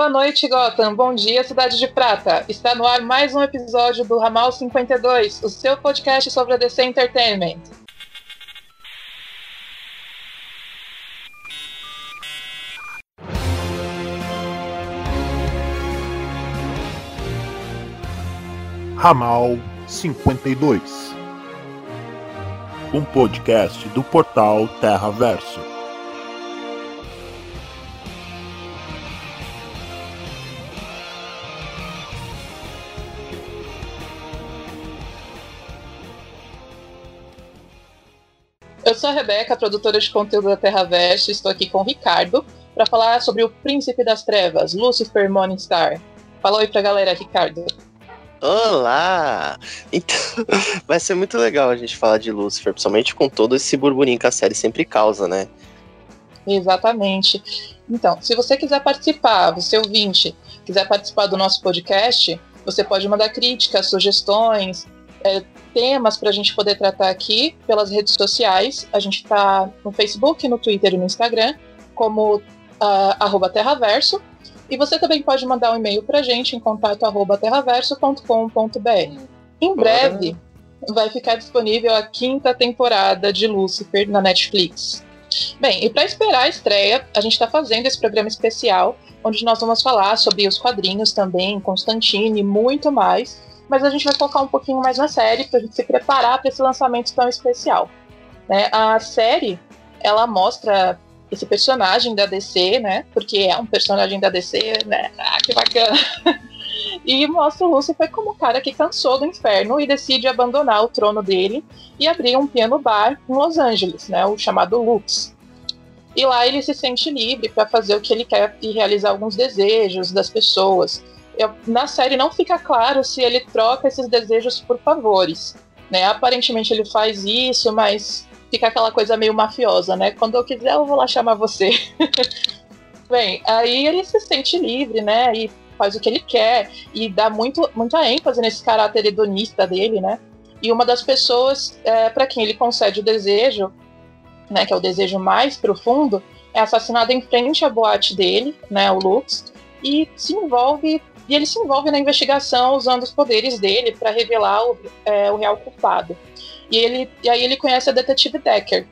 Boa noite, Gotham. Bom dia, Cidade de Prata. Está no ar mais um episódio do Ramal 52, o seu podcast sobre a DC Entertainment. Ramal 52 Um podcast do portal Terra Verso. Eu sou a Rebeca, produtora de conteúdo da Terra Verso, estou aqui com o Ricardo para falar sobre o Príncipe das Trevas, Lucifer Morningstar. Fala oi pra galera, Ricardo. Olá! Então, vai ser muito legal a gente falar de Lucifer, principalmente com todo esse burburinho que a série sempre causa, né? Exatamente. Então, se você quiser participar, você ouvinte, quiser participar do nosso podcast, você pode mandar críticas, sugestões, é, temas para a gente poder tratar aqui pelas redes sociais. A gente está no Facebook, no Twitter e no Instagram, como uh, terraverso. E você também pode mandar um e-mail para a gente em contato arroba terraverso.com.br. Em breve vai ficar disponível a quinta temporada de Lucifer na Netflix. Bem, e para esperar a estreia, a gente está fazendo esse programa especial, onde nós vamos falar sobre os quadrinhos também, Constantine e muito mais mas a gente vai focar um pouquinho mais na série para a gente se preparar para esse lançamento tão especial. Né? A série ela mostra esse personagem da DC, né? Porque é um personagem da DC, né? Ah, que bacana! e mostra o Lucifer como um cara que cansou do inferno e decide abandonar o trono dele e abrir um piano bar em Los Angeles, né? O chamado Lux. E lá ele se sente livre para fazer o que ele quer e realizar alguns desejos das pessoas eu, na série não fica claro se ele troca esses desejos por favores. Né? Aparentemente ele faz isso, mas fica aquela coisa meio mafiosa, né? Quando eu quiser, eu vou lá chamar você. Bem, aí ele se sente livre, né? E faz o que ele quer e dá muito, muita ênfase nesse caráter hedonista dele, né? E uma das pessoas é, para quem ele concede o desejo, né, que é o desejo mais profundo, é assassinada em frente à boate dele, né, o Lux, e se envolve e ele se envolve na investigação usando os poderes dele para revelar o, é, o, real culpado. E, ele, e aí ele conhece a detetive Decker.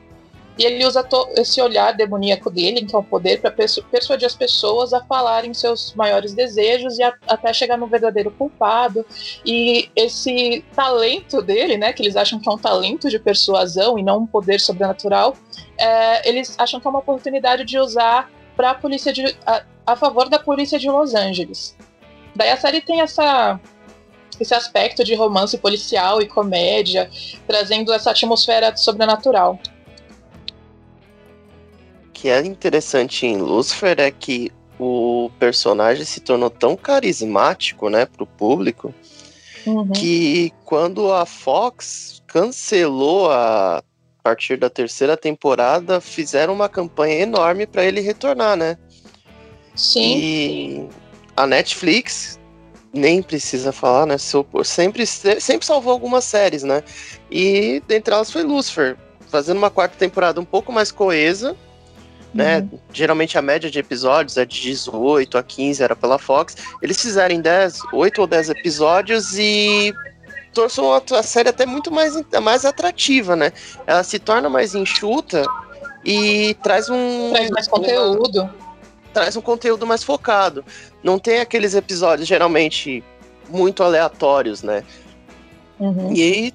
E ele usa esse olhar demoníaco dele, que é o poder, para persuadir as pessoas a falarem seus maiores desejos e até chegar no verdadeiro culpado. E esse talento dele, né, que eles acham que é um talento de persuasão e não um poder sobrenatural, é, eles acham que é uma oportunidade de usar para a polícia de, a, a favor da polícia de Los Angeles. Daí a série tem essa esse aspecto de romance policial e comédia, trazendo essa atmosfera sobrenatural. O que é interessante em Lucifer é que o personagem se tornou tão carismático, né, pro público, uhum. que quando a Fox cancelou a partir da terceira temporada, fizeram uma campanha enorme para ele retornar, né? Sim. E a Netflix nem precisa falar, né? Sempre, sempre salvou algumas séries, né? E dentre elas foi Lucifer, fazendo uma quarta temporada um pouco mais coesa, né? Uhum. Geralmente a média de episódios é de 18 a 15, era pela Fox. Eles fizeram 10, 8 ou 10 episódios e torçam a, série até muito mais, mais atrativa, né? Ela se torna mais enxuta e traz um. Traz mais conteúdo. Uma, traz um conteúdo mais focado. Não tem aqueles episódios geralmente muito aleatórios, né? Uhum. E aí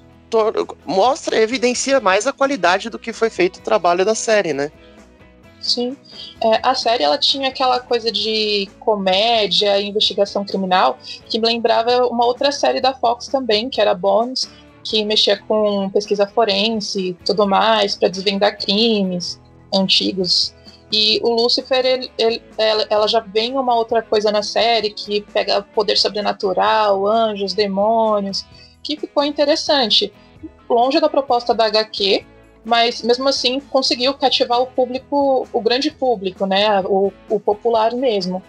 mostra, evidencia mais a qualidade do que foi feito o trabalho da série, né? Sim. É, a série ela tinha aquela coisa de comédia e investigação criminal que me lembrava uma outra série da Fox também, que era Bones, que mexia com pesquisa forense e tudo mais, para desvendar crimes antigos e o Lúcifer, ele, ele, ela já vem uma outra coisa na série que pega poder sobrenatural, anjos, demônios, que ficou interessante. Longe da proposta da HQ, mas mesmo assim conseguiu cativar o público, o grande público, né? O, o popular mesmo.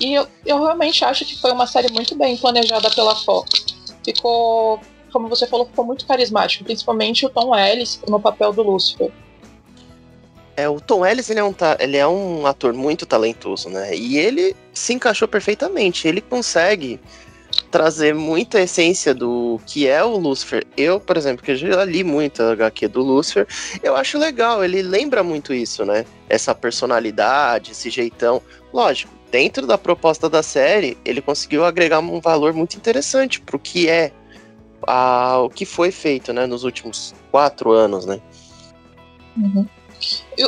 E eu, eu realmente acho que foi uma série muito bem planejada pela Fox. Ficou, como você falou, ficou muito carismático, principalmente o Tom Ellis no papel do Lúcifer. É, o Tom Ellis ele é, um, ele é um ator muito talentoso, né? E ele se encaixou perfeitamente. Ele consegue trazer muita essência do que é o Lucifer. Eu, por exemplo, que já li muito a HQ do Lucifer, eu acho legal, ele lembra muito isso, né? Essa personalidade, esse jeitão. Lógico, dentro da proposta da série, ele conseguiu agregar um valor muito interessante pro que é a, o que foi feito, né, nos últimos quatro anos, né? Uhum.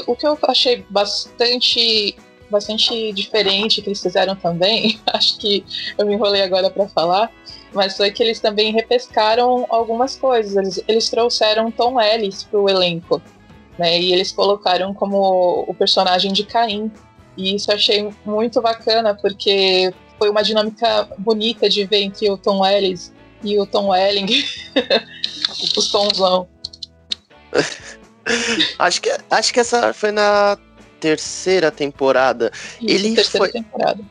O que eu achei bastante bastante diferente que eles fizeram também, acho que eu me enrolei agora para falar, mas foi que eles também repescaram algumas coisas. Eles, eles trouxeram Tom Ellis pro elenco, né? E eles colocaram como o personagem de Caim. E isso eu achei muito bacana, porque foi uma dinâmica bonita de ver entre o Tom Ellis e o Tom Welling, os Tomzão. acho que, acho que essa foi na terceira temporada. Isso, ele terceira foi. Temporada.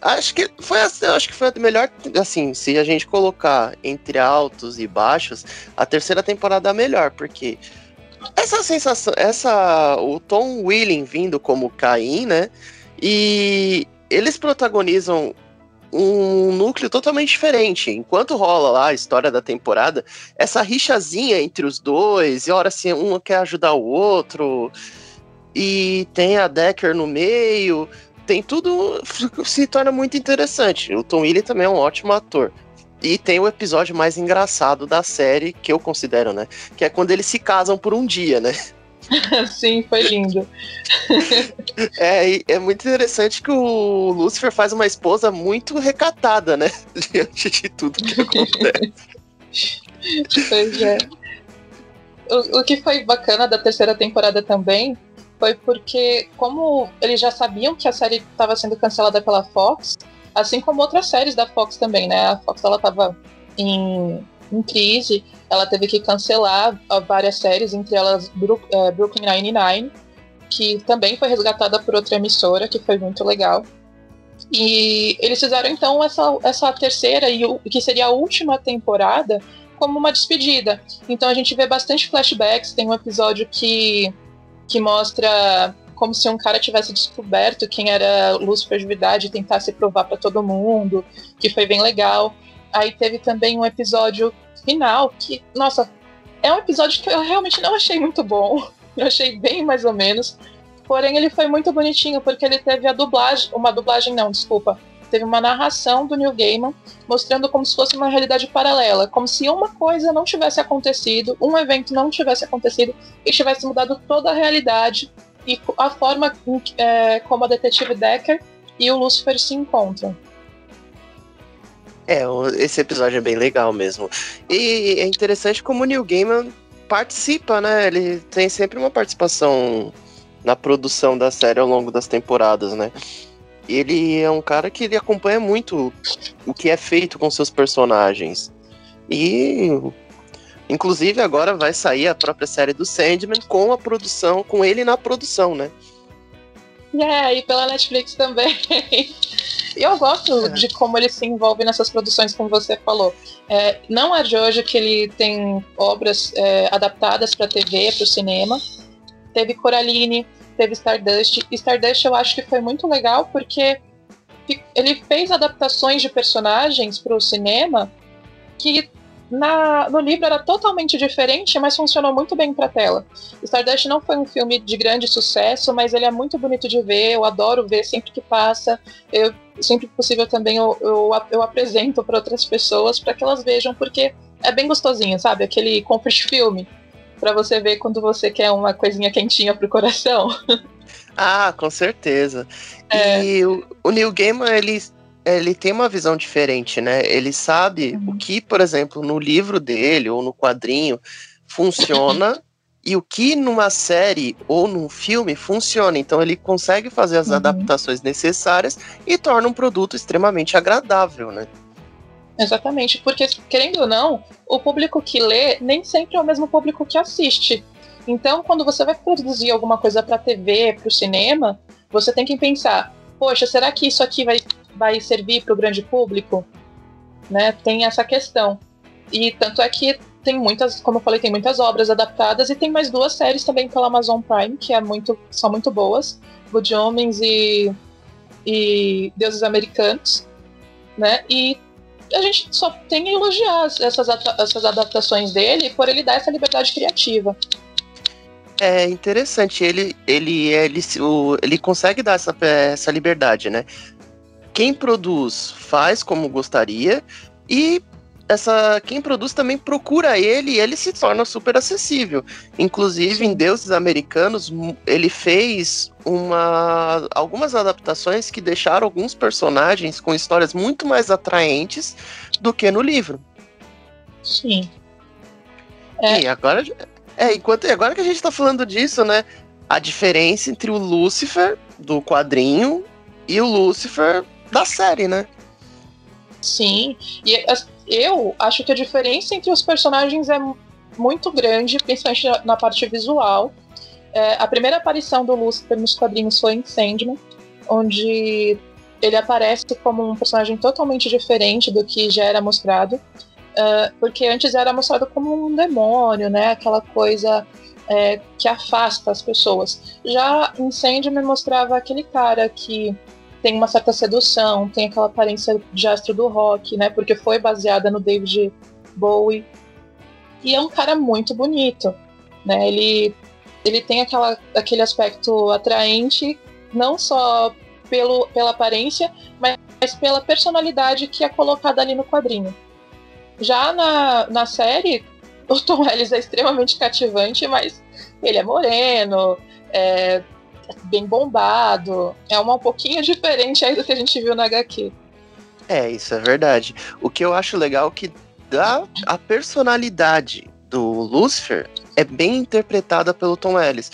Acho que foi acho que foi a melhor, assim, se a gente colocar entre altos e baixos, a terceira temporada é a melhor, porque essa sensação, essa o Tom Willing vindo como Caim, né? E eles protagonizam um núcleo totalmente diferente. Enquanto rola lá a história da temporada, essa rixazinha entre os dois, e hora assim, um quer ajudar o outro, e tem a Decker no meio, tem tudo se torna muito interessante. O Tom Willy também é um ótimo ator. E tem o episódio mais engraçado da série, que eu considero, né? Que é quando eles se casam por um dia, né? Sim, foi lindo. é, é muito interessante que o Lucifer faz uma esposa muito recatada, né? Diante de tudo que acontece. pois é. O, o que foi bacana da terceira temporada também foi porque, como eles já sabiam que a série estava sendo cancelada pela Fox, assim como outras séries da Fox também, né? A Fox ela estava em, em crise, ela teve que cancelar várias séries, entre elas é, Brooklyn Nine-Nine, que também foi resgatada por outra emissora, que foi muito legal. E eles fizeram então essa, essa terceira e que seria a última temporada como uma despedida. Então a gente vê bastante flashbacks, tem um episódio que que mostra como se um cara tivesse descoberto quem era Lúcifer de verdade e tentasse provar para todo mundo, que foi bem legal. Aí teve também um episódio final que, nossa, é um episódio que eu realmente não achei muito bom. Eu achei bem mais ou menos. Porém, ele foi muito bonitinho porque ele teve a dublagem, uma dublagem não, desculpa, teve uma narração do Neil Gaiman mostrando como se fosse uma realidade paralela, como se uma coisa não tivesse acontecido, um evento não tivesse acontecido e tivesse mudado toda a realidade e a forma é, como a detetive Decker e o Lucifer se encontram. É, esse episódio é bem legal mesmo. E é interessante como o Neil Gaiman participa, né? Ele tem sempre uma participação na produção da série ao longo das temporadas, né? ele é um cara que ele acompanha muito o que é feito com seus personagens. E inclusive agora vai sair a própria série do Sandman com a produção, com ele na produção, né? É, e pela Netflix também. E eu gosto é. de como ele se envolve nessas produções, como você falou. É, não é de hoje que ele tem obras é, adaptadas para TV, para o cinema. Teve Coraline, teve Stardust. Stardust eu acho que foi muito legal porque ele fez adaptações de personagens para o cinema que na, no livro era totalmente diferente, mas funcionou muito bem para tela. Stardust não foi um filme de grande sucesso, mas ele é muito bonito de ver. Eu adoro ver sempre que passa. Eu, sempre que possível também eu, eu, eu apresento para outras pessoas para que elas vejam, porque é bem gostosinho, sabe? Aquele comfort filme para você ver quando você quer uma coisinha quentinha pro coração. Ah, com certeza. É. E o, o Neil Gaiman, ele, ele tem uma visão diferente, né? Ele sabe uhum. o que, por exemplo, no livro dele ou no quadrinho funciona e o que numa série ou num filme funciona. Então ele consegue fazer as uhum. adaptações necessárias e torna um produto extremamente agradável, né? Exatamente, porque querendo ou não, o público que lê nem sempre é o mesmo público que assiste. Então, quando você vai produzir alguma coisa para TV, para o cinema, você tem que pensar: poxa, será que isso aqui vai, vai servir para o grande público? Né? Tem essa questão. E tanto é que tem muitas, como eu falei, tem muitas obras adaptadas e tem mais duas séries também pela Amazon Prime que é muito, são muito boas, Good Homens e e Deuses Americanos, né? E a gente só tem a elogiar essas, essas adaptações dele por ele dar essa liberdade criativa. É interessante, ele, ele, ele, ele consegue dar essa, essa liberdade, né? Quem produz faz como gostaria e essa quem produz também procura ele e ele se torna super acessível. Inclusive, em Deuses Americanos, ele fez uma, algumas adaptações que deixaram alguns personagens com histórias muito mais atraentes do que no livro. Sim. É. E agora, é, enquanto, agora que a gente tá falando disso, né? A diferença entre o Lúcifer do quadrinho e o Lúcifer da série, né? Sim. E eu acho que a diferença entre os personagens é muito grande, principalmente na parte visual. É, a primeira aparição do Lucifer nos quadrinhos foi em Sandman, onde ele aparece como um personagem totalmente diferente do que já era mostrado, uh, porque antes era mostrado como um demônio, né? Aquela coisa é, que afasta as pessoas. Já em Sandman mostrava aquele cara que tem uma certa sedução, tem aquela aparência de astro do rock, né? Porque foi baseada no David Bowie. E é um cara muito bonito, né? Ele, ele tem aquela, aquele aspecto atraente, não só pelo, pela aparência, mas, mas pela personalidade que é colocada ali no quadrinho. Já na, na série, o Tom Ellis é extremamente cativante, mas ele é moreno, é, bem bombado. É uma um pouquinho diferente aí do que a gente viu na HQ. É, isso é verdade. O que eu acho legal é que dá a personalidade do Lucifer é bem interpretada pelo Tom Ellis.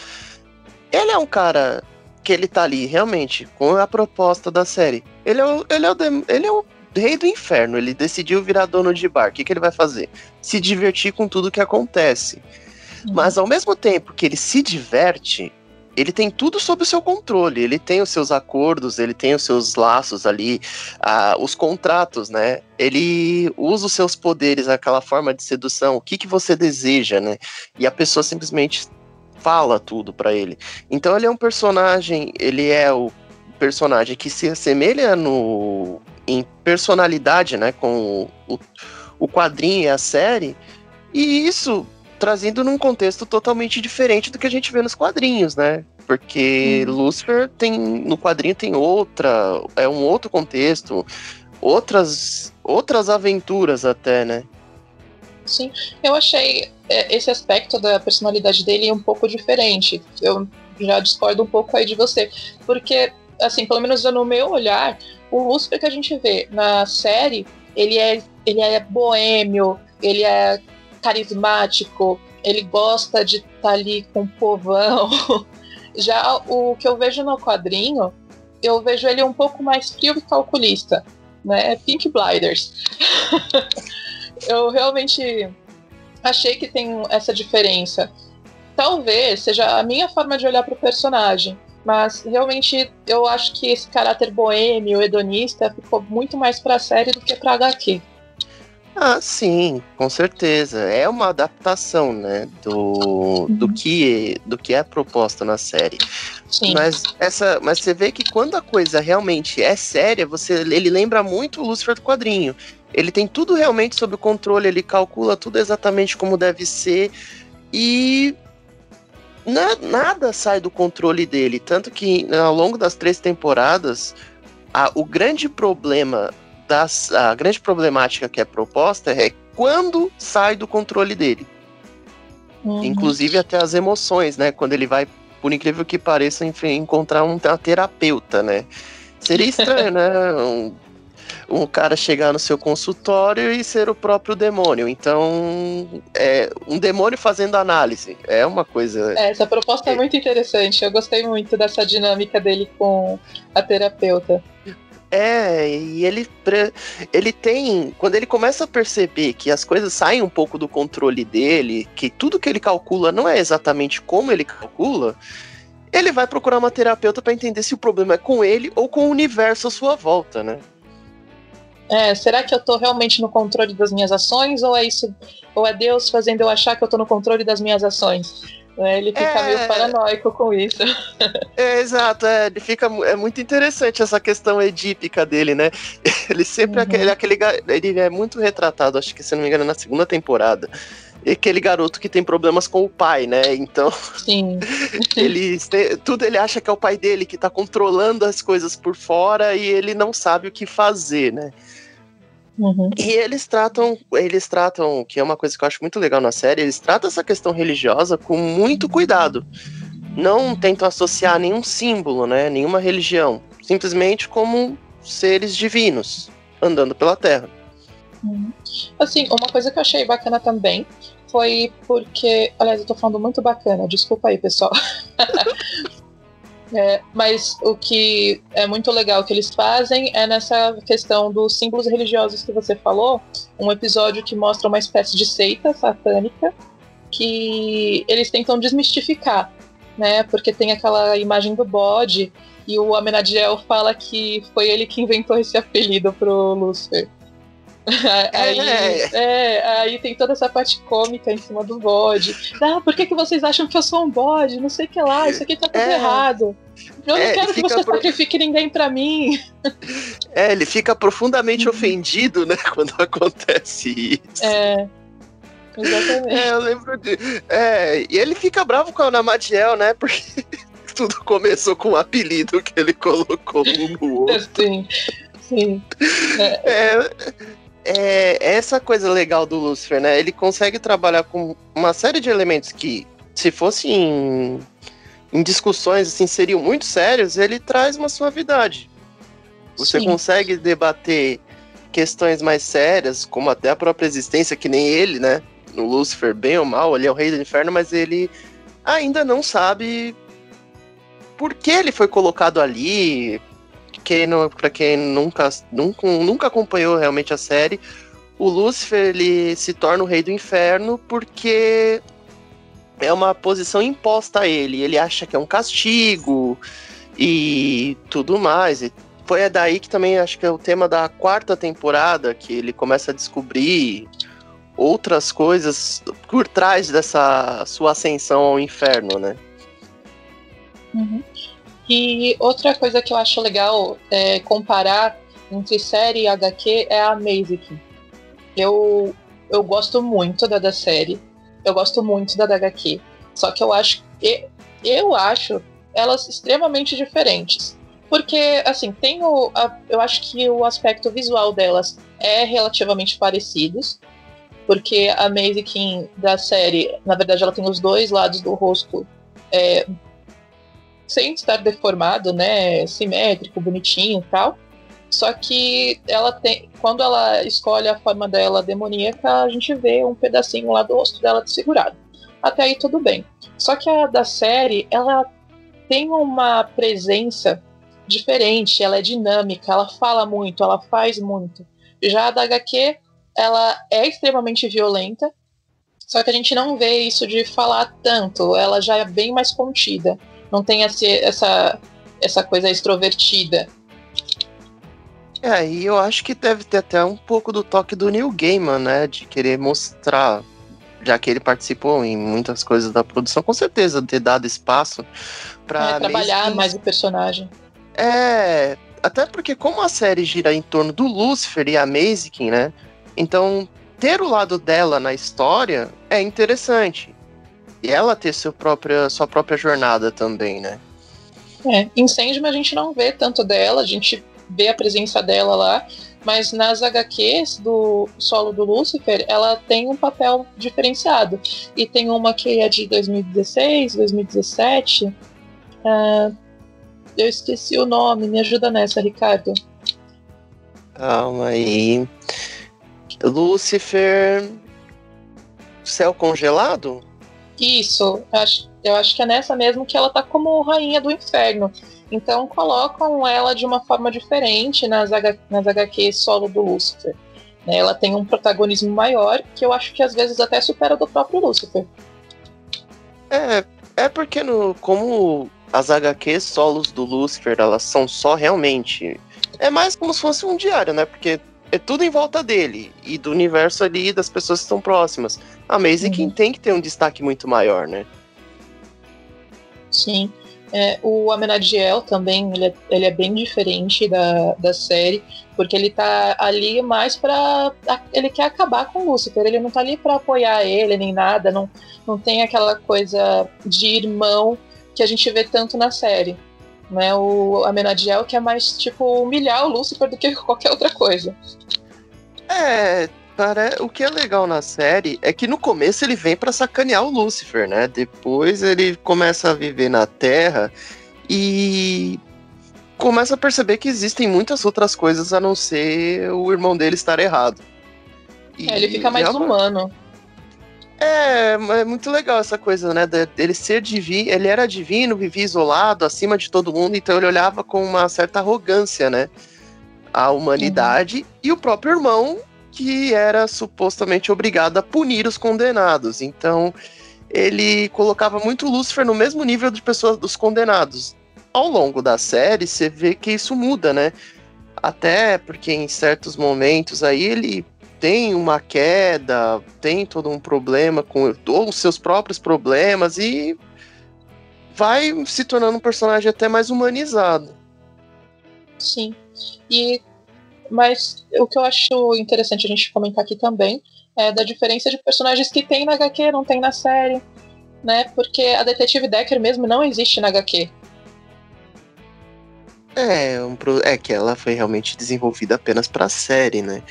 Ele é um cara que ele tá ali realmente com a proposta da série. Ele é o, ele é o, ele é o rei do inferno. Ele decidiu virar dono de bar. O que, que ele vai fazer? Se divertir com tudo que acontece. Uhum. Mas ao mesmo tempo que ele se diverte, ele tem tudo sob o seu controle. Ele tem os seus acordos, ele tem os seus laços ali, uh, os contratos, né? Ele usa os seus poderes, aquela forma de sedução. O que, que você deseja, né? E a pessoa simplesmente fala tudo para ele. Então ele é um personagem, ele é o personagem que se assemelha no em personalidade, né, com o, o quadrinho e a série. E isso trazendo num contexto totalmente diferente do que a gente vê nos quadrinhos, né? Porque hum. Lucifer tem no quadrinho tem outra, é um outro contexto, outras outras aventuras até, né? Sim, eu achei é, esse aspecto da personalidade dele um pouco diferente. Eu já discordo um pouco aí de você, porque assim, pelo menos no meu olhar, o Lucifer que a gente vê na série, ele é ele é boêmio, ele é carismático, ele gosta de estar tá ali com o povão. Já o que eu vejo no quadrinho, eu vejo ele um pouco mais frio e calculista, né? Pink Blinders. eu realmente achei que tem essa diferença. Talvez seja a minha forma de olhar para o personagem, mas realmente eu acho que esse caráter boêmio, hedonista, ficou muito mais para a série do que para HQ. Ah, sim, com certeza. É uma adaptação, né, do, do, uhum. que, do que é proposta na série. Sim. Mas, essa, mas você vê que quando a coisa realmente é séria, você, ele lembra muito o Lucifer do quadrinho. Ele tem tudo realmente sob controle, ele calcula tudo exatamente como deve ser. E na, nada sai do controle dele. Tanto que ao longo das três temporadas, a, o grande problema das, a grande problemática que é proposta é quando sai do controle dele. Uhum. Inclusive até as emoções, né? Quando ele vai, por incrível que pareça, encontrar um terapeuta, né? Seria estranho, né? Um, um cara chegar no seu consultório e ser o próprio demônio. Então, é um demônio fazendo análise. É uma coisa. É, essa proposta é, é muito interessante. Eu gostei muito dessa dinâmica dele com a terapeuta. É, e ele, ele tem. Quando ele começa a perceber que as coisas saem um pouco do controle dele, que tudo que ele calcula não é exatamente como ele calcula, ele vai procurar uma terapeuta para entender se o problema é com ele ou com o universo à sua volta, né? É, será que eu tô realmente no controle das minhas ações ou é isso ou é Deus fazendo eu achar que eu tô no controle das minhas ações? Né? Ele fica é... meio paranoico com isso. É, exato, é, ele fica, é muito interessante essa questão edípica dele, né? Ele sempre uhum. aquele, aquele. Ele é muito retratado, acho que se não me engano, na segunda temporada aquele garoto que tem problemas com o pai, né? Então, Sim. ele tudo ele acha que é o pai dele que tá controlando as coisas por fora e ele não sabe o que fazer, né? Uhum. E eles tratam, eles tratam, que é uma coisa que eu acho muito legal na série, eles tratam essa questão religiosa com muito cuidado. Não tentam associar nenhum símbolo, né? Nenhuma religião. Simplesmente como seres divinos andando pela Terra. Uhum. Assim, uma coisa que eu achei bacana também foi porque. Aliás, eu tô falando muito bacana, desculpa aí, pessoal. é, mas o que é muito legal que eles fazem é nessa questão dos símbolos religiosos que você falou, um episódio que mostra uma espécie de seita satânica que eles tentam desmistificar, né? Porque tem aquela imagem do bode e o Amenadiel fala que foi ele que inventou esse apelido pro Lúcifer. aí, é. é. aí tem toda essa parte cômica em cima do bode. Ah, por que, que vocês acham que eu sou um bode? Não sei o que lá, isso aqui tá tudo é. errado. Eu não é, quero que você pro... sacrifique ninguém para mim. É, ele fica profundamente ofendido, né, quando acontece isso. É. Exatamente. É, eu lembro de. É, e ele fica bravo com a Ana Madiel, né? Porque tudo começou com o um apelido que ele colocou um no outro. Sim. Sim. É. é é essa coisa legal do Lucifer, né? Ele consegue trabalhar com uma série de elementos que, se fossem em, em discussões assim, seriam muito sérios, ele traz uma suavidade. Você Sim. consegue debater questões mais sérias, como até a própria existência, que nem ele, né? No Lucifer, bem ou mal, ele é o rei do inferno, mas ele ainda não sabe por que ele foi colocado ali, quem não, pra quem nunca, nunca, nunca acompanhou realmente a série, o Lúcifer ele se torna o rei do inferno porque é uma posição imposta a ele. Ele acha que é um castigo e tudo mais. E foi daí que também acho que é o tema da quarta temporada que ele começa a descobrir outras coisas por trás dessa sua ascensão ao inferno, né? Uhum. E outra coisa que eu acho legal é comparar entre série e HQ é a Amazing. Eu, eu gosto muito da da série, eu gosto muito da da HQ. Só que eu acho eu acho elas extremamente diferentes. Porque, assim, tem o. A, eu acho que o aspecto visual delas é relativamente parecidos. Porque a Maisie da série, na verdade, ela tem os dois lados do rosto é, sem estar deformado, né, simétrico, bonitinho e tal. Só que ela tem, quando ela escolhe a forma dela demoníaca, a gente vê um pedacinho lá do rosto dela desfigurado. Até aí tudo bem. Só que a da série, ela tem uma presença diferente, ela é dinâmica, ela fala muito, ela faz muito. Já a da HQ, ela é extremamente violenta, só que a gente não vê isso de falar tanto, ela já é bem mais contida não tem esse, essa, essa coisa extrovertida. É, e eu acho que deve ter até um pouco do toque do Neil Gaiman, né? De querer mostrar, já que ele participou em muitas coisas da produção, com certeza ter dado espaço para é, trabalhar mais o personagem. É, até porque como a série gira em torno do Lucifer e a Mazikin, né? Então, ter o lado dela na história é interessante e ela ter seu própria, sua própria jornada também, né? É, em Sandman a gente não vê tanto dela, a gente vê a presença dela lá, mas nas HQs do solo do Lucifer, ela tem um papel diferenciado. E tem uma que é de 2016, 2017. Uh, eu esqueci o nome, me ajuda nessa, Ricardo. Calma aí. Lucifer. Céu congelado? Isso, eu acho, eu acho que é nessa mesmo que ela tá como rainha do inferno. Então colocam ela de uma forma diferente nas, H, nas HQs solo do Lúcifer. Né? Ela tem um protagonismo maior que eu acho que às vezes até supera do próprio Lúcifer. É, é porque no, como as HQs solos do Lúcifer, elas são só realmente. É mais como se fosse um diário, né? Porque é tudo em volta dele e do universo ali das pessoas que estão próximas. A Maisie uhum. tem que ter um destaque muito maior, né? Sim. É, o Amenadiel também, ele é, ele é, bem diferente da, da série, porque ele tá ali mais para Ele quer acabar com o Lúcifer, ele não tá ali para apoiar ele nem nada, não, não tem aquela coisa de irmão que a gente vê tanto na série. Né? O Amenadiel que é mais, tipo, humilhar o Lúcifer do que qualquer outra coisa. É, o que é legal na série é que no começo ele vem para sacanear o Lúcifer, né? Depois ele começa a viver na Terra e começa a perceber que existem muitas outras coisas a não ser o irmão dele estar errado. E é, ele fica mais uma... humano. É, é muito legal essa coisa, né? Dele ser divino, ele era divino, vivia isolado, acima de todo mundo, então ele olhava com uma certa arrogância, né? A humanidade uhum. e o próprio irmão que era supostamente obrigado a punir os condenados. Então, ele colocava muito Lúcifer no mesmo nível de pessoas dos condenados. Ao longo da série, você vê que isso muda, né? Até porque em certos momentos aí ele tem uma queda, tem todo um problema com ou os seus próprios problemas e vai se tornando um personagem até mais humanizado. Sim. E mas o que eu acho interessante a gente comentar aqui também é da diferença de personagens que tem na HQ, não tem na série. Né? Porque a Detetive Decker mesmo não existe na HQ. É, um, é que ela foi realmente desenvolvida apenas para a série, né?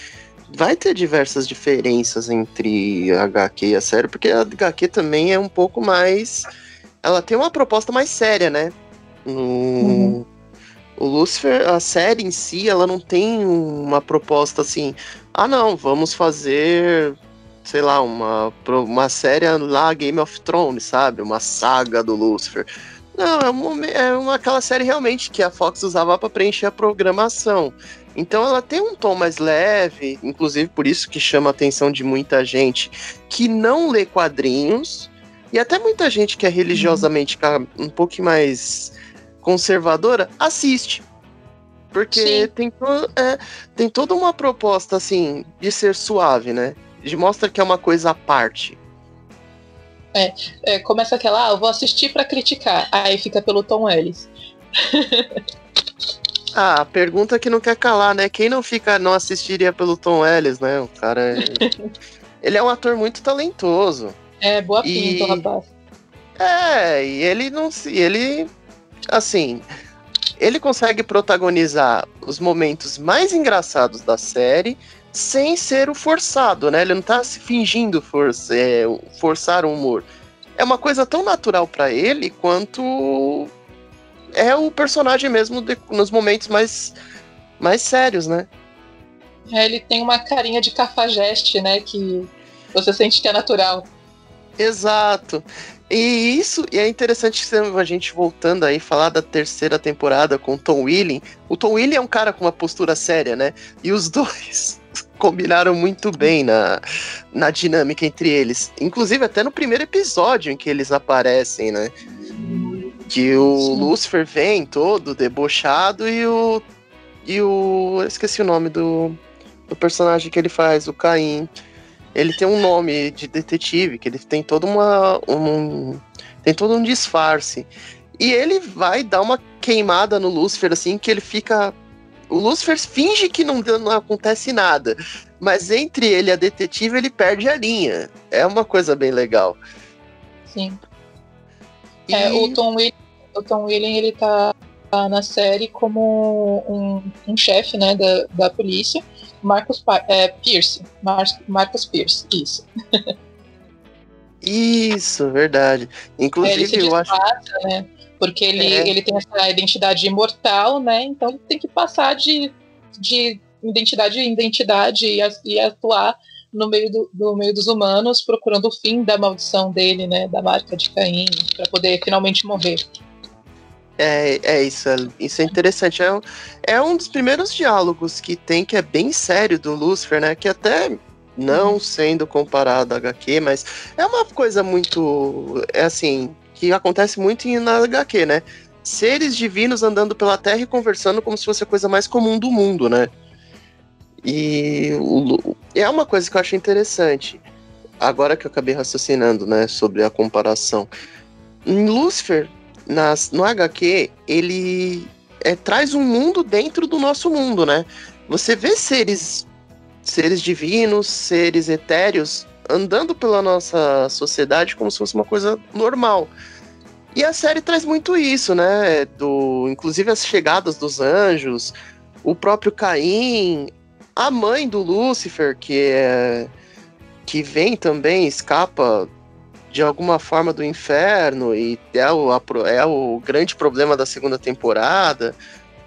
Vai ter diversas diferenças entre a HQ e a série, porque a HQ também é um pouco mais. Ela tem uma proposta mais séria, né? No, uhum. O Lucifer, a série em si, ela não tem uma proposta assim, ah não, vamos fazer, sei lá, uma, uma série lá Game of Thrones, sabe? Uma saga do Lucifer. Não, é uma, é uma aquela série realmente que a Fox usava para preencher a programação. Então ela tem um tom mais leve, inclusive por isso que chama a atenção de muita gente que não lê quadrinhos e até muita gente que é religiosamente um pouco mais conservadora, assiste. Porque tem, é, tem toda uma proposta, assim, de ser suave, né? De mostra que é uma coisa à parte. É, é começa aquela, ah, eu vou assistir para criticar. Aí fica pelo Tom Ellis. ah, pergunta que não quer calar, né? Quem não fica, não assistiria pelo Tom Ellis, né? O cara. É... ele é um ator muito talentoso. É, boa pinta, e... rapaz. É, e ele não se. Ele assim, ele consegue protagonizar os momentos mais engraçados da série sem ser o forçado, né? Ele não tá se fingindo força, é, forçar o humor. É uma coisa tão natural para ele quanto é o personagem mesmo de, nos momentos mais, mais sérios, né? É, ele tem uma carinha de cafajeste, né? Que você sente que é natural. Exato. E isso, e é interessante a gente voltando aí falar da terceira temporada com o Tom Willing. O Tom Willing é um cara com uma postura séria, né? E os dois combinaram muito bem na, na dinâmica entre eles. Inclusive até no primeiro episódio em que eles aparecem, né? Que o Sim. Lucifer vem todo debochado e o. E o. Eu esqueci o nome do, do personagem que ele faz, o Caim ele tem um nome de detetive, que ele tem todo uma, um, tem todo um disfarce. E ele vai dar uma queimada no Lúcifer, assim, que ele fica. O Lúcifer finge que não, não acontece nada. Mas entre ele e a detetive, ele perde a linha. É uma coisa bem legal. Sim. E... É, o Tom Williams, o Tom Williams, ele tá na série como um, um chefe, né, da, da polícia. Marcos é, Pierce. Mar Marcos Pierce, isso. Isso, verdade. Inclusive, é, eu acho. Né? Porque ele, é. ele tem essa identidade imortal, né? Então ele tem que passar de, de identidade em identidade e, e atuar no meio, do, no meio dos humanos, procurando o fim da maldição dele, né? Da marca de Caim, para poder finalmente morrer. É, é isso, é, isso é interessante. É, é um dos primeiros diálogos que tem que é bem sério do Lucifer, né? Que até não uhum. sendo comparado a HQ, mas é uma coisa muito. É assim, que acontece muito na HQ, né? Seres divinos andando pela Terra e conversando como se fosse a coisa mais comum do mundo, né? E o, é uma coisa que eu acho interessante. Agora que eu acabei raciocinando, né, sobre a comparação. Em Lucifer, nas, no HQ, ele é, traz um mundo dentro do nosso mundo, né? Você vê seres, seres divinos, seres etéreos andando pela nossa sociedade como se fosse uma coisa normal. E a série traz muito isso, né? Do, inclusive as chegadas dos anjos, o próprio Caim, a mãe do Lúcifer, que é que vem também, escapa de alguma forma do inferno e é o, é o grande problema da segunda temporada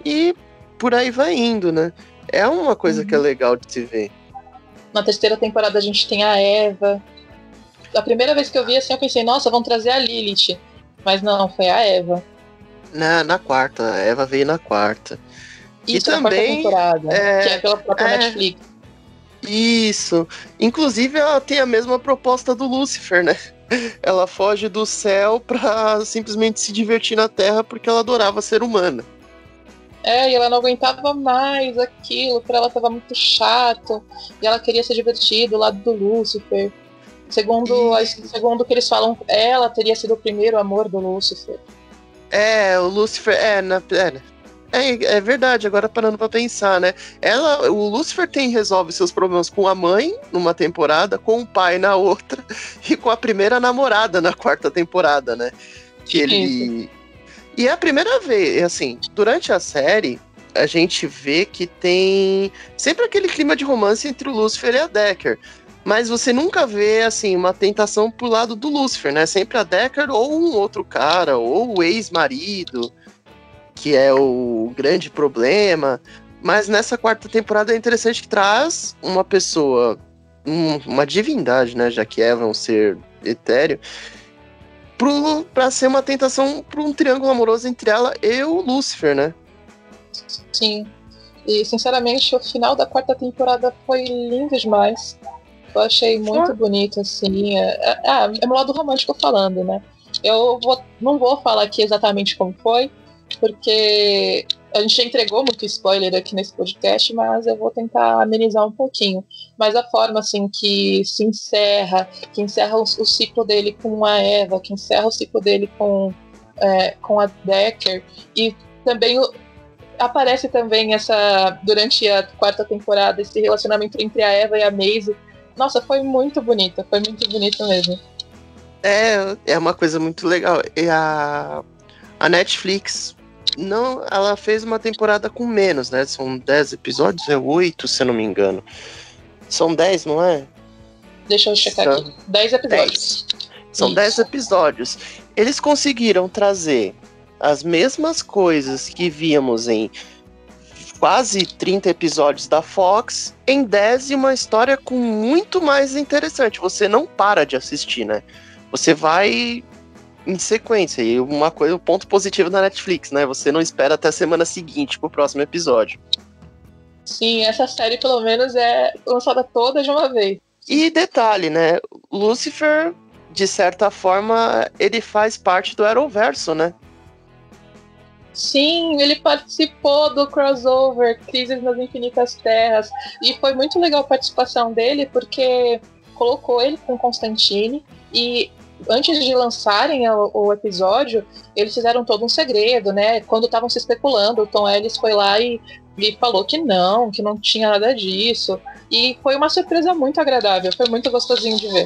e por aí vai indo, né? É uma coisa uhum. que é uhum. legal de se ver. Na terceira temporada a gente tem a Eva. A primeira vez que eu vi assim, eu pensei, nossa, vão trazer a Lilith. Mas não, foi a Eva. Na, na quarta, a Eva veio na quarta. Isso, e também, temporada, é, que é pela própria é, Netflix. Isso. Inclusive, ela tem a mesma proposta do Lucifer, né? Ela foge do céu pra simplesmente se divertir na Terra porque ela adorava ser humana. É, e ela não aguentava mais aquilo, pra ela tava muito chato. E ela queria se divertir do lado do Lúcifer. Segundo, e... segundo o que eles falam, ela teria sido o primeiro amor do Lúcifer. É, o Lúcifer. É, na, é, é, é verdade, agora parando pra pensar, né? Ela, o Lúcifer tem resolve seus problemas com a mãe numa temporada, com o pai na outra, e com a primeira namorada na quarta temporada, né? Que ele. E é a primeira vez, assim, durante a série, a gente vê que tem sempre aquele clima de romance entre o Lúcifer e a Decker. Mas você nunca vê, assim, uma tentação pro lado do Lúcifer, né? Sempre a Decker ou um outro cara, ou o ex-marido que é o grande problema. Mas nessa quarta temporada é interessante que traz uma pessoa, um, uma divindade, né? Já que Eva é um ser etéreo, para ser uma tentação para um triângulo amoroso entre ela e o Lúcifer, né? Sim. E sinceramente, o final da quarta temporada foi lindo demais. Eu achei muito bonito, assim. É, é, ah, é meu lado romântico falando, né? Eu vou, não vou falar aqui exatamente como foi, porque a gente entregou muito spoiler aqui nesse podcast, mas eu vou tentar amenizar um pouquinho. Mas a forma assim que se encerra, que encerra o, o ciclo dele com a Eva, que encerra o ciclo dele com, é, com a Decker, e também o, aparece também essa durante a quarta temporada esse relacionamento entre a Eva e a Maisie. Nossa, foi muito bonita, foi muito bonita mesmo. É, é uma coisa muito legal. E a, a Netflix não, ela fez uma temporada com menos, né? São 10 episódios, é 8, se eu não me engano. São 10, não é? Deixa eu checar São... aqui. 10 episódios. 10. São 10 episódios. Eles conseguiram trazer as mesmas coisas que víamos em quase 30 episódios da Fox em 10 e uma história com muito mais interessante. Você não para de assistir, né? Você vai em sequência. E uma coisa, um ponto positivo da Netflix, né? Você não espera até a semana seguinte pro próximo episódio. Sim, essa série pelo menos é lançada toda de uma vez. E detalhe, né? Lucifer, de certa forma, ele faz parte do Arrowverso, né? Sim, ele participou do crossover Crises nas Infinitas Terras. E foi muito legal a participação dele, porque colocou ele com Constantine. E antes de lançarem o, o, episódio, eles fizeram todo um segredo, né? Quando estavam se especulando, o Tom Ellis foi lá e, e falou que não, que não tinha nada disso. E foi uma surpresa muito agradável, foi muito gostosinho de ver.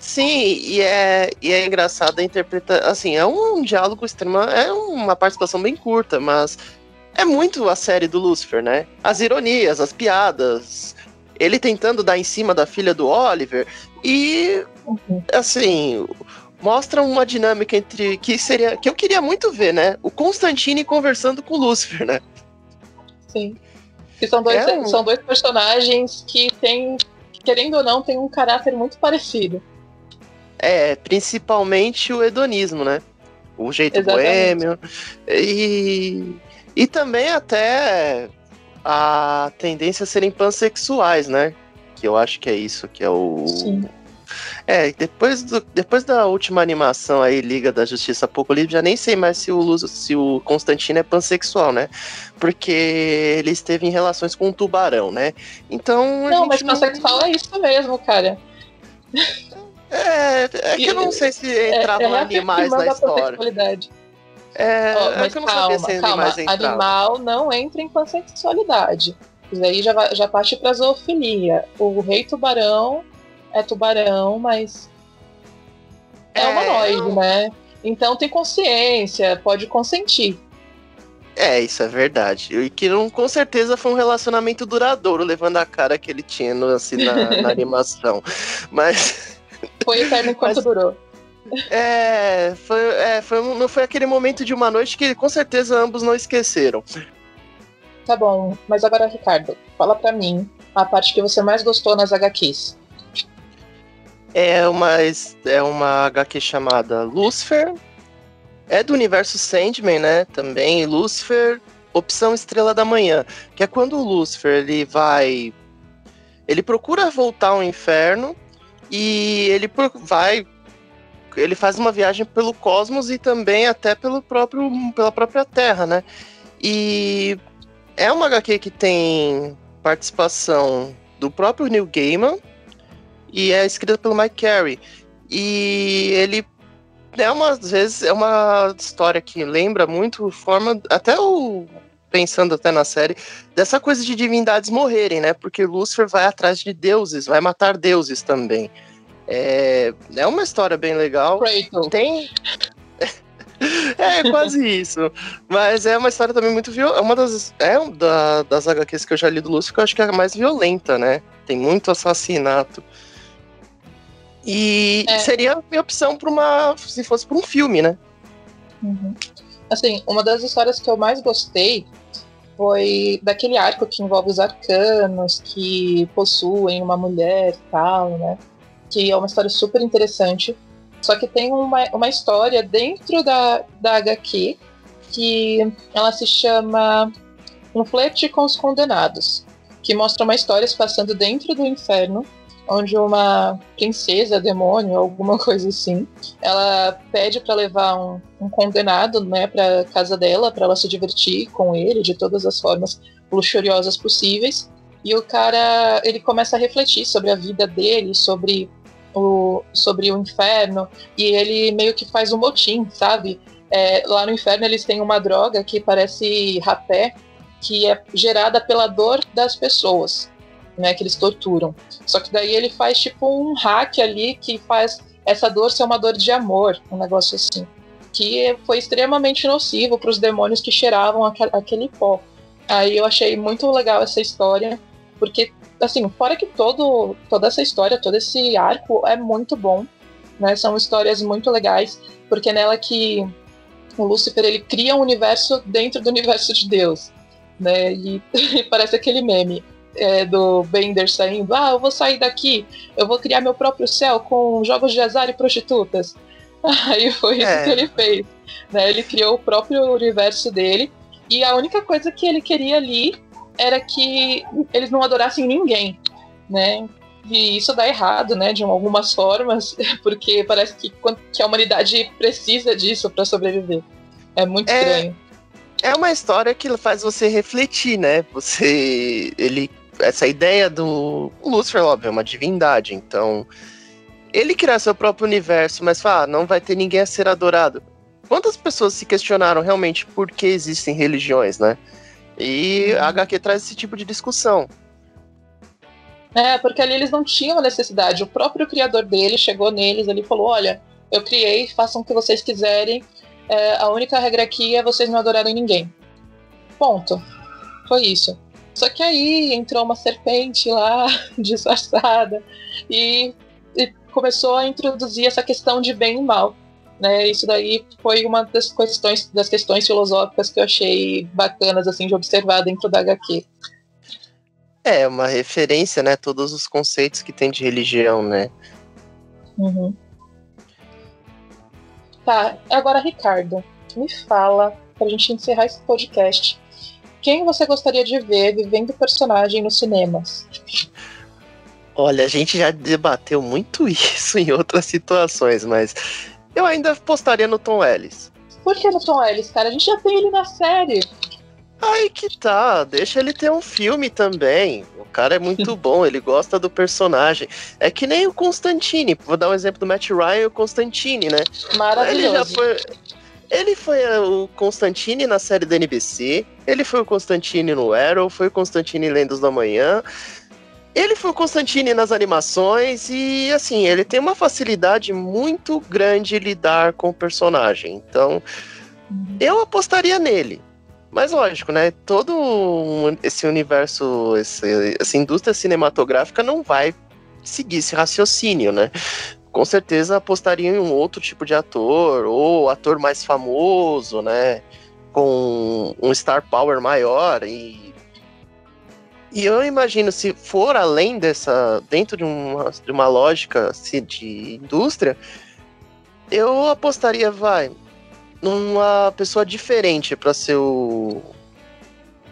Sim, e é, e é engraçado a interpretação. Assim, é um diálogo extremo, é uma participação bem curta, mas é muito a série do Lucifer, né? As ironias, as piadas, ele tentando dar em cima da filha do Oliver e assim mostra uma dinâmica entre que seria que eu queria muito ver, né? O Constantine conversando com o Lucifer, né? Sim. Que são dois, é um... são dois personagens que têm, querendo ou não, têm um caráter muito parecido. É, principalmente o hedonismo, né? O jeito Exatamente. boêmio. E, e também até a tendência a serem pansexuais, né? Que eu acho que é isso, que é o. Sim. É, depois, do, depois da última animação aí, Liga da Justiça Apocalipse, já nem sei mais se o, se o Constantino é pansexual, né? Porque ele esteve em relações com um tubarão, né? Então. Não, mas pansexual não... é isso mesmo, cara. É, é que eu não sei se entrava é, é animais na história. É, é mas sabia calma, calma. Animal não entra em pansexualidade. Isso aí já, vai- já parte pra zoofilia. O rei tubarão é tubarão, mas é, É, humanoide, né? Então tem consciência, pode consentir. É, isso é verdade. E que não, com certeza foi um relacionamento duradouro, levando a cara que ele tinha no, assim, na, na animação. Mas Foi eterno enquanto Mas- durou. É, foi, é, foi, um- não foi aquele momento de uma noite que com certeza ambos não esqueceram. Tá bom, mas agora, Ricardo, fala pra mim a parte que você mais gostou nas HQs. É uma, é uma HQ chamada Lucifer. É do universo Sandman, né? Também Lucifer, opção Estrela da Manhã, que é quando o Lucifer ele vai, ele procura voltar ao inferno e ele vai, ele faz uma viagem pelo cosmos e também até pelo próprio, pela própria Terra, né? E é uma HQ que tem participação do próprio Neil Gaiman e é escrita pelo Mike Carey. E ele é uma, às vezes, é uma história que lembra muito forma, até o pensando até na série, dessa coisa de divindades morrerem, né? Porque Lúcifer vai atrás de deuses, vai matar deuses também. É, é uma história bem legal. Kratos. Tem. é, quase isso. Mas é uma história também muito violenta. Uma das. É um da, das HQs que eu já li do Lúcifer que eu acho que é a mais violenta, né? Tem muito assassinato. E É. seria a minha opção para uma. Se fosse para um filme, né? Uhum. Assim, uma das histórias que eu mais gostei foi daquele arco que envolve os arcanos que possuem uma mulher e tal, né? Que é uma história super interessante. Só que tem uma, uma história dentro da, da HQ que ela se chama Um Flerte com os Condenados, que mostra uma história se passando dentro do inferno, onde uma princesa, demônio, alguma coisa assim, ela pede para levar um, um condenado, né, para casa dela, para ela se divertir com ele de todas as formas luxuriosas possíveis. E o cara, ele começa a refletir sobre a vida dele, sobre sobre o inferno, e ele meio que faz um motim, sabe? É, lá no inferno eles têm uma droga que parece rapé, que é gerada pela dor das pessoas, né, que eles torturam. Só que daí ele faz tipo um hack ali que faz essa dor ser uma dor de amor, um negócio assim. Que foi extremamente nocivo para os demônios que cheiravam aquele pó. Aí eu achei muito legal essa história, porque, assim, fora que todo, toda essa história, todo esse arco é muito bom, né? São histórias muito legais, porque nela que o Lúcifer ele cria um universo dentro do universo de Deus, né? E, parece aquele meme é, do Bender saindo, ah, eu vou sair daqui, eu vou criar meu próprio céu com jogos de azar e prostitutas. Aí foi isso É. que ele fez. Né? Ele criou o próprio universo dele. E a única coisa que ele queria ali era que eles não adorassem ninguém. Né? E isso dá errado, né? De algumas formas, porque parece que, que a humanidade precisa disso para sobreviver. É muito É. estranho. É uma história que faz você refletir, né? Você. Ele. Essa ideia do. O Lúcifer, óbvio, é uma divindade, então. Ele criar seu próprio universo, mas fala, ah, não vai ter ninguém a ser adorado. Quantas pessoas se questionaram realmente por que existem religiões, né? E a HQ traz esse tipo de discussão. É, porque ali eles não tinham necessidade. O próprio criador dele chegou neles, ele falou: Olha, eu criei, façam o que vocês quiserem. É, a única regra aqui é vocês não adorarem ninguém. Ponto. Foi isso. Só que aí entrou uma serpente lá, disfarçada, e, e começou a introduzir essa questão de bem e mal. Né? Isso daí foi uma das questões, das questões filosóficas que eu achei bacanas assim, de observar dentro da HQ. É, uma referência, né? Todos os conceitos que tem de religião, né? Uhum. Tá, agora, Ricardo, me fala, pra gente encerrar esse podcast, quem você gostaria de ver vivendo personagem nos cinemas? Olha, a gente já debateu muito isso em outras situações, mas eu ainda postaria no Tom Ellis. Por que no Tom Ellis, cara? A gente já tem ele na série. Aí que tá, deixa ele ter um filme também. O cara é muito bom, ele gosta do personagem. É que nem o Constantine. Vou dar um exemplo do Matt Ryan e o Constantine, né? Ele já Maravilhoso. foi. Ele foi é, o Constantine na série da NBC, ele foi o Constantine no Arrow, foi o Constantine em Lendas da Manhã. Ele foi o Constantine nas animações e, assim, ele tem uma facilidade muito grande lidar com o personagem. Então, eu apostaria nele. Mas lógico, né? Todo esse universo, esse, essa indústria cinematográfica não vai seguir esse raciocínio, né? Com certeza apostaria em um outro tipo de ator, ou ator mais famoso, né? Com um star power maior. E, e eu imagino, se for além dessa. dentro de uma, de uma lógica assim, de indústria, eu apostaria, vai, numa pessoa diferente para ser o,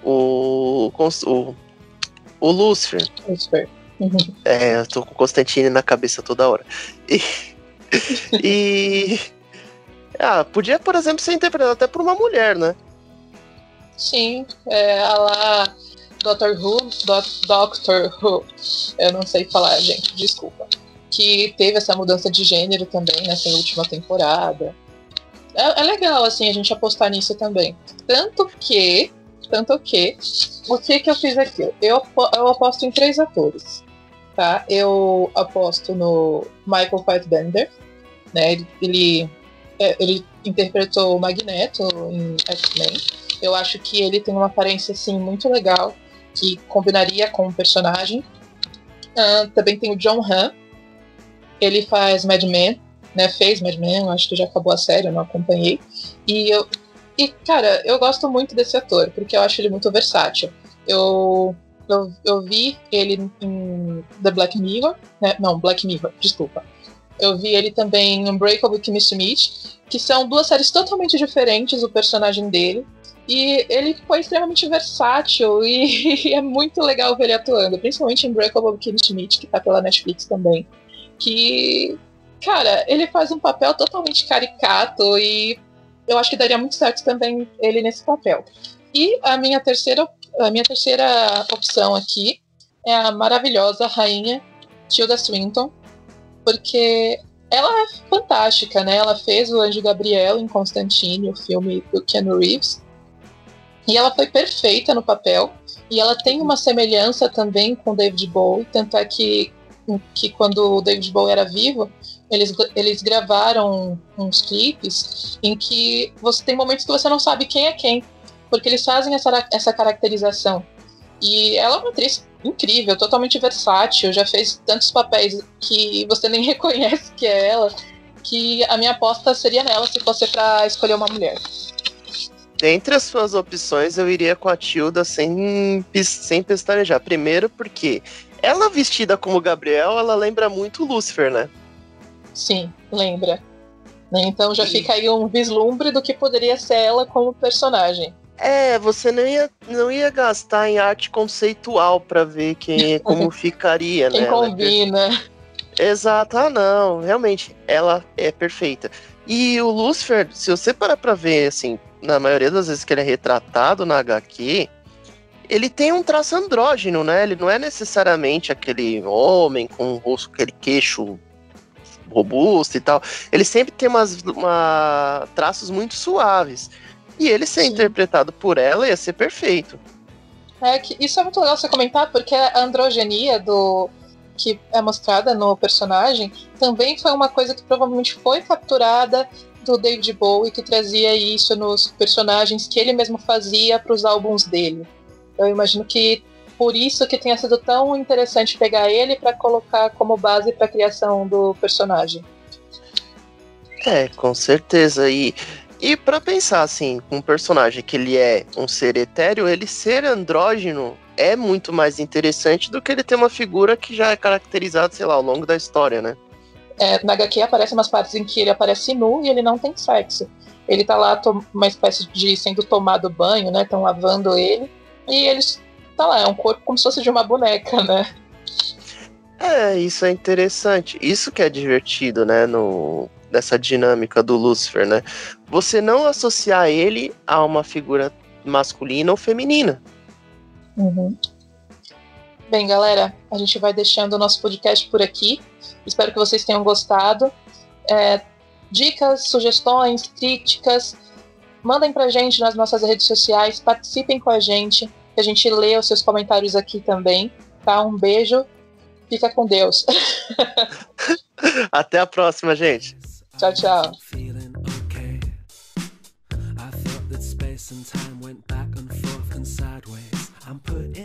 o. o. o Lucifer. Lucifer. Uhum. É, eu tô com Constantine na cabeça toda hora. E. e ah, podia, por exemplo, ser interpretado até por uma mulher, né? Sim, é, a lá Doctor Who, Do Doctor Who, eu não sei falar, gente, desculpa. Que teve essa mudança de gênero também nessa última temporada. É, é legal, assim, a gente apostar nisso também. Tanto que, tanto que, o que que eu fiz aqui? Eu, eu aposto em três atores tá? Eu aposto no Michael Fassbender, né? Ele, ele, é, ele interpretou o Magneto em X-Men. Eu acho que ele tem uma aparência assim muito legal que combinaria com o personagem. Uh, também tem o John Hamm. Ele faz Mad Men, né? Fez Mad Men, acho que já acabou a série, eu não acompanhei. E eu e cara, eu gosto muito desse ator porque eu acho ele muito versátil. Eu eu, eu vi ele em The Black Mirror, né? não, Black Mirror, desculpa. Eu vi ele também em Unbreakable Kimmy Smith, que são duas séries totalmente diferentes, o personagem dele. E ele foi extremamente versátil e, é muito legal ver ele atuando, principalmente em Unbreakable Kimmy Smith, que tá pela Netflix também. Que, cara, ele faz um papel totalmente caricato e eu acho que daria muito certo também ele nesse papel. E a minha terceira a minha terceira opção aqui é a maravilhosa rainha Tilda Swinton, porque ela é fantástica, né? Ela fez o Anjo Gabriel em Constantine, o filme do Ken Reeves, e ela foi perfeita no papel. E ela tem uma semelhança também com David Bowie, tanto é que, que quando o David Bowie era vivo, eles, eles gravaram uns clipes em que você tem momentos que você não sabe quem é quem porque eles fazem essa, essa caracterização. E ela é uma atriz incrível, totalmente versátil, já fez tantos papéis que você nem reconhece que é ela, que a minha aposta seria nela se fosse para escolher uma mulher. Dentre as suas opções, eu iria com a Tilda sem, sem pestanejar. Primeiro porque ela vestida como Gabriel, ela lembra muito Lucifer, né? Sim, lembra. Então já fica aí um vislumbre do que poderia ser ela como personagem. É, você não ia, não ia gastar em arte conceitual para ver quem, como ficaria, quem né? Quem combina. Exato, ah não, realmente, ela é perfeita. E o Lucifer, se você parar pra ver, assim, na maioria das vezes que ele é retratado na HQ, ele tem um traço andrógeno, né? Ele não é necessariamente aquele homem com o rosto, aquele queixo robusto e tal. Ele sempre tem umas uma, traços muito suaves. E ele ser Sim. interpretado por ela ia ser perfeito. É que isso é muito legal você comentar, porque a androgenia do que é mostrada no personagem também foi uma coisa que provavelmente foi capturada do David Bowie, que trazia isso nos personagens que ele mesmo fazia para os álbuns dele. Eu imagino que por isso que tenha sido tão interessante pegar ele para colocar como base para a criação do personagem. É, com certeza. E e para pensar assim, um personagem que ele é um ser etéreo, ele ser andrógeno é muito mais interessante do que ele ter uma figura que já é caracterizada, sei lá, ao longo da história, né? É, na HQ aparecem umas partes em que ele aparece nu e ele não tem sexo. Ele tá lá uma espécie de sendo tomado banho, né? Estão lavando ele. E ele tá lá, é um corpo como se fosse de uma boneca, né? É, isso é interessante. Isso que é divertido, né? No, dessa dinâmica do Lúcifer, né? Você não associar ele a uma figura masculina ou feminina. Uhum. Bem, galera, a gente vai deixando o nosso podcast por aqui. Espero que vocês tenham gostado. É, dicas, sugestões, críticas, mandem pra gente nas nossas redes sociais, participem com a gente, que a gente lê os seus comentários aqui também, tá? Um beijo, fica com Deus. Até a próxima, gente. Tchau, tchau. over the